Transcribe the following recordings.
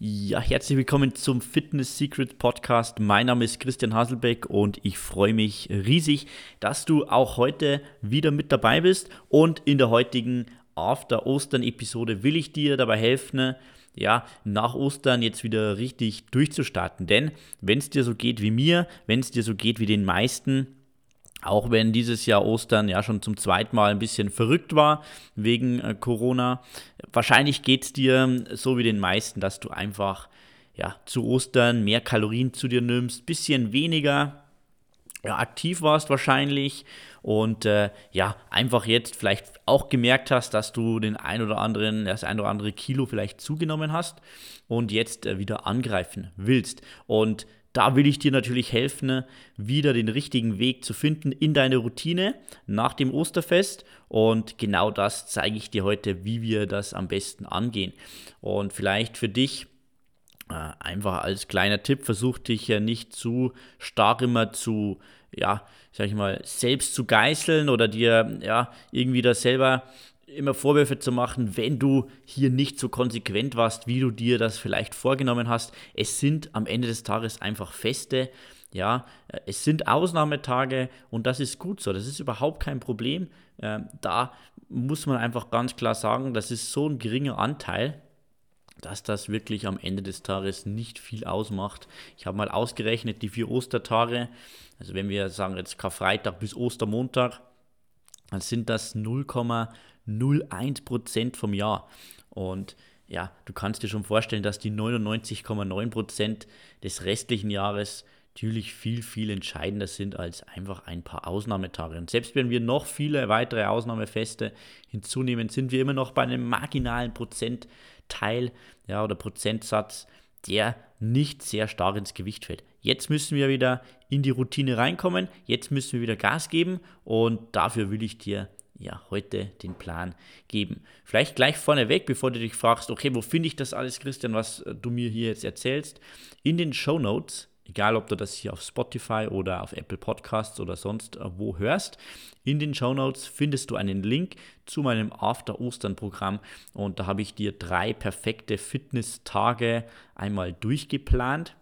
Ja, herzlich willkommen zum Fitness Secret Podcast. Mein Name ist Christian Haselbeck und ich freue mich riesig, dass du auch heute wieder mit dabei bist. Und in der heutigen After Ostern Episode will ich dir dabei helfen, ja, nach Ostern jetzt wieder richtig durchzustarten. Denn wenn es dir so geht wie mir, wenn es dir so geht wie den meisten, auch wenn dieses Jahr Ostern ja schon zum zweiten Mal ein bisschen verrückt war wegen äh, Corona. Wahrscheinlich geht es dir so wie den meisten, dass du einfach ja, zu Ostern mehr Kalorien zu dir nimmst, bisschen weniger ja, aktiv warst wahrscheinlich und äh, ja, einfach jetzt vielleicht auch gemerkt hast, dass du den ein oder anderen, das ein oder andere Kilo vielleicht zugenommen hast und jetzt äh, wieder angreifen willst. Und da will ich dir natürlich helfen, wieder den richtigen Weg zu finden in deine Routine nach dem Osterfest. Und genau das zeige ich dir heute, wie wir das am besten angehen. Und vielleicht für dich äh, einfach als kleiner Tipp, versuch dich ja nicht zu stark immer zu, ja, sag ich mal, selbst zu geißeln oder dir ja irgendwie das selber immer Vorwürfe zu machen, wenn du hier nicht so konsequent warst, wie du dir das vielleicht vorgenommen hast. Es sind am Ende des Tages einfach Feste. Ja, es sind Ausnahmetage und das ist gut so. Das ist überhaupt kein Problem. Ähm, da muss man einfach ganz klar sagen, das ist so ein geringer Anteil, dass das wirklich am Ende des Tages nicht viel ausmacht. Ich habe mal ausgerechnet, die vier Ostertage, also wenn wir sagen jetzt Karfreitag bis Ostermontag, dann sind das 0,01% vom Jahr. Und ja, du kannst dir schon vorstellen, dass die 99,9% des restlichen Jahres natürlich viel, viel entscheidender sind als einfach ein paar Ausnahmetage. Und selbst wenn wir noch viele weitere Ausnahmefeste hinzunehmen, sind wir immer noch bei einem marginalen Prozentteil ja, oder Prozentsatz, der nicht sehr stark ins Gewicht fällt. Jetzt müssen wir wieder in die Routine reinkommen, jetzt müssen wir wieder Gas geben und dafür will ich dir ja heute den Plan geben. Vielleicht gleich vorneweg, bevor du dich fragst, okay, wo finde ich das alles, Christian, was äh, du mir hier jetzt erzählst? In den Show Notes, egal ob du das hier auf Spotify oder auf Apple Podcasts oder sonst äh, wo hörst, in den Show Notes findest du einen Link zu meinem After Ostern Programm und da habe ich dir drei perfekte Fitness-Tage einmal durchgeplant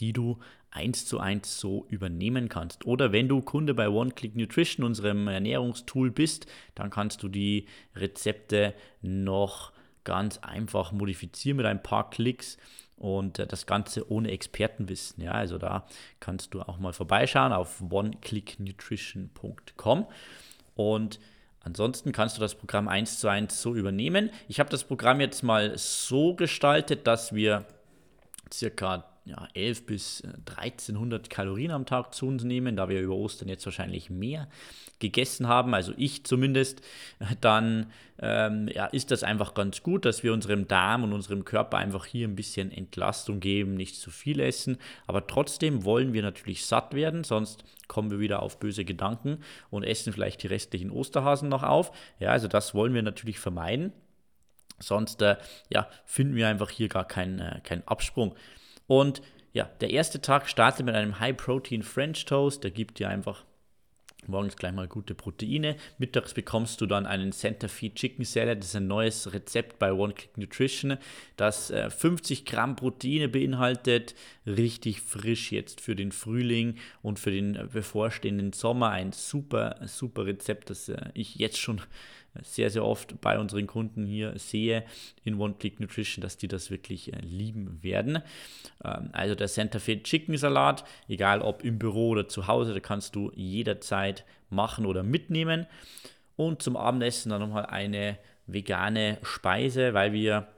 die du eins zu eins so übernehmen kannst. Oder wenn du Kunde bei One Click Nutrition, unserem Ernährungstool bist, dann kannst du die Rezepte noch ganz einfach modifizieren mit ein paar Klicks und äh, das Ganze ohne Expertenwissen. Ja, also da kannst du auch mal vorbeischauen auf oneclicknutrition.com und Ansonsten kannst du das Programm eins zu eins so übernehmen. Ich habe das Programm jetzt mal so gestaltet, dass wir circa ja, 11 bis 1300 äh, Kalorien am Tag zu uns nehmen, da wir über Ostern jetzt wahrscheinlich mehr gegessen haben, also ich zumindest, dann ähm, ja, ist das einfach ganz gut, dass wir unserem Darm und unserem Körper einfach hier ein bisschen Entlastung geben, nicht zu viel essen, aber trotzdem wollen wir natürlich satt werden, sonst kommen wir wieder auf böse Gedanken und essen vielleicht die restlichen Osterhasen noch auf. Ja, also das wollen wir natürlich vermeiden. Sonst äh, ja, finden wir einfach hier gar keinen, äh, keinen Absprung. Und ja, der erste Tag startet mit einem High-Protein French Toast. Der gibt dir einfach morgens gleich mal gute Proteine. Mittags bekommst du dann einen Center Feed Chicken Salad. Das ist ein neues Rezept bei One Click Nutrition, das 50 äh, Gramm Proteine beinhaltet. Richtig frisch jetzt für den Frühling und für den bevorstehenden Sommer. Ein super, super Rezept, das äh, ich jetzt schon sehr, sehr oft bei unseren Kunden hier sehe in One-Click Nutrition, dass die das wirklich äh, lieben werden. Ähm, also der Center Fit Chicken Salat, egal ob im Büro oder zu Hause, da kannst du jederzeit machen oder mitnehmen. Und zum Abendessen dann nochmal eine vegane Speise, weil wir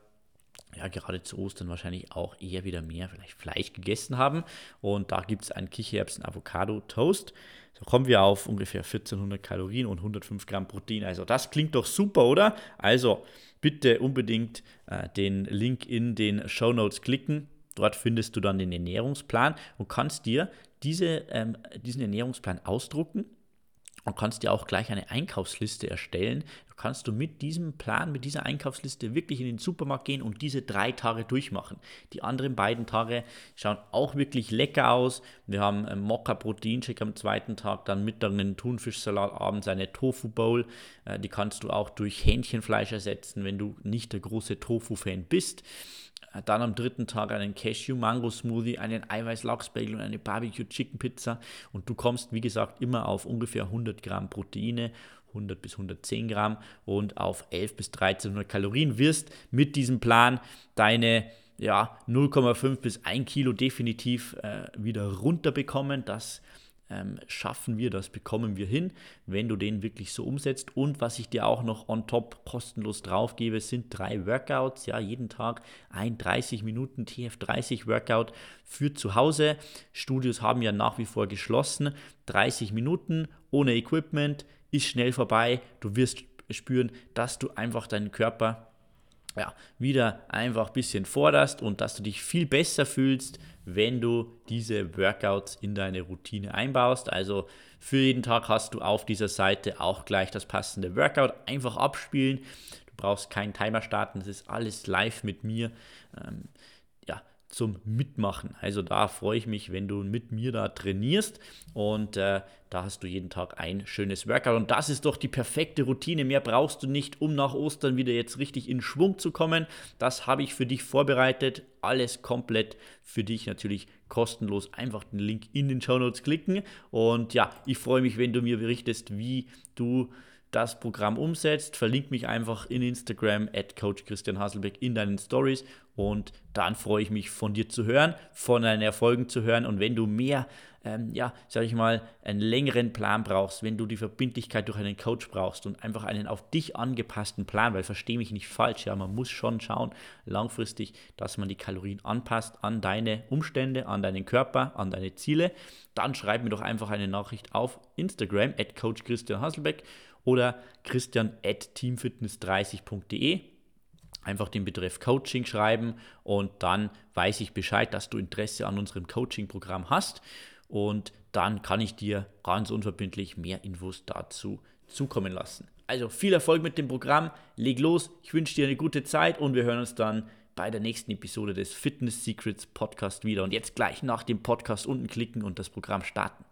ja, gerade zu Ostern wahrscheinlich auch eher wieder mehr vielleicht Fleisch gegessen haben. Und da gibt es einen Kichererbsen-Avocado-Toast. So kommen wir auf ungefähr 1400 Kalorien und 105 Gramm Protein. Also das klingt doch super, oder? Also bitte unbedingt äh, den Link in den Show Notes klicken. Dort findest du dann den Ernährungsplan und kannst dir diese, ähm, diesen Ernährungsplan ausdrucken und kannst dir auch gleich eine Einkaufsliste erstellen. Da kannst du mit diesem Plan, mit dieser Einkaufsliste wirklich in den Supermarkt gehen und diese drei Tage durchmachen. Die anderen beiden Tage schauen auch wirklich lecker aus. Wir haben einen Mokka Proteinshake am zweiten Tag, dann Mittag einen Thunfischsalat, abends eine Tofu Bowl. Äh, die kannst du auch durch Hähnchenfleisch ersetzen, wenn du nicht der große Tofu-Fan bist. Dann am dritten Tag einen Cashew-Mango-Smoothie, einen Eiweiß-Lachsbagel und eine Barbecue-Chicken-Pizza. Und du kommst, wie gesagt, immer auf ungefähr 100 Gramm Proteine, 100 bis 110 Gramm und auf 11 bis 1300 Kalorien wirst mit diesem Plan deine ja, 0,5 bis 1 Kilo definitiv äh, wieder runterbekommen. Das ähm, schaffen wir, das bekommen wir hin, wenn du den wirklich so umsetzt. Und was ich dir auch noch on top kostenlos drauf gebe, sind drei Workouts. Ja, jeden Tag ein 30 Minuten TF30 Workout für zu Hause. Studios haben ja nach wie vor geschlossen. 30 Minuten ohne Equipment ist schnell vorbei. Du wirst spüren, dass du einfach deinen Körper ja, wieder einfach ein bisschen forderst und dass du dich viel besser fühlst, wenn du diese Workouts in deine Routine einbaust. Also für jeden Tag hast du auf dieser Seite auch gleich das passende Workout. Einfach abspielen. Du brauchst keinen Timer starten. Das ist alles live mit mir. Ähm, ja, zum Mitmachen. Also da freue ich mich, wenn du mit mir da trainierst und äh, da hast du jeden Tag ein schönes Workout und das ist doch die perfekte Routine. Mehr brauchst du nicht, um nach Ostern wieder jetzt richtig in Schwung zu kommen. Das habe ich für dich vorbereitet. Alles komplett für dich natürlich kostenlos. Einfach den Link in den Show Notes klicken und ja, ich freue mich, wenn du mir berichtest, wie du das Programm umsetzt. Verlink mich einfach in Instagram at Coach Christian Hasselbeck in deinen Stories und dann freue ich mich von dir zu hören, von deinen Erfolgen zu hören und wenn du mehr, ähm, ja, sag ich mal, einen längeren Plan brauchst, wenn du die Verbindlichkeit durch einen Coach brauchst und einfach einen auf dich angepassten Plan, weil verstehe mich nicht falsch, ja, man muss schon schauen, langfristig, dass man die Kalorien anpasst an deine Umstände, an deinen Körper, an deine Ziele, dann schreib mir doch einfach eine Nachricht auf Instagram at Coach Christian Hasselbeck oder christian at teamfitness30.de. Einfach den Betreff Coaching schreiben und dann weiß ich Bescheid, dass du Interesse an unserem Coaching-Programm hast. Und dann kann ich dir ganz unverbindlich mehr Infos dazu zukommen lassen. Also viel Erfolg mit dem Programm, leg los, ich wünsche dir eine gute Zeit und wir hören uns dann bei der nächsten Episode des Fitness Secrets Podcast wieder. Und jetzt gleich nach dem Podcast unten klicken und das Programm starten.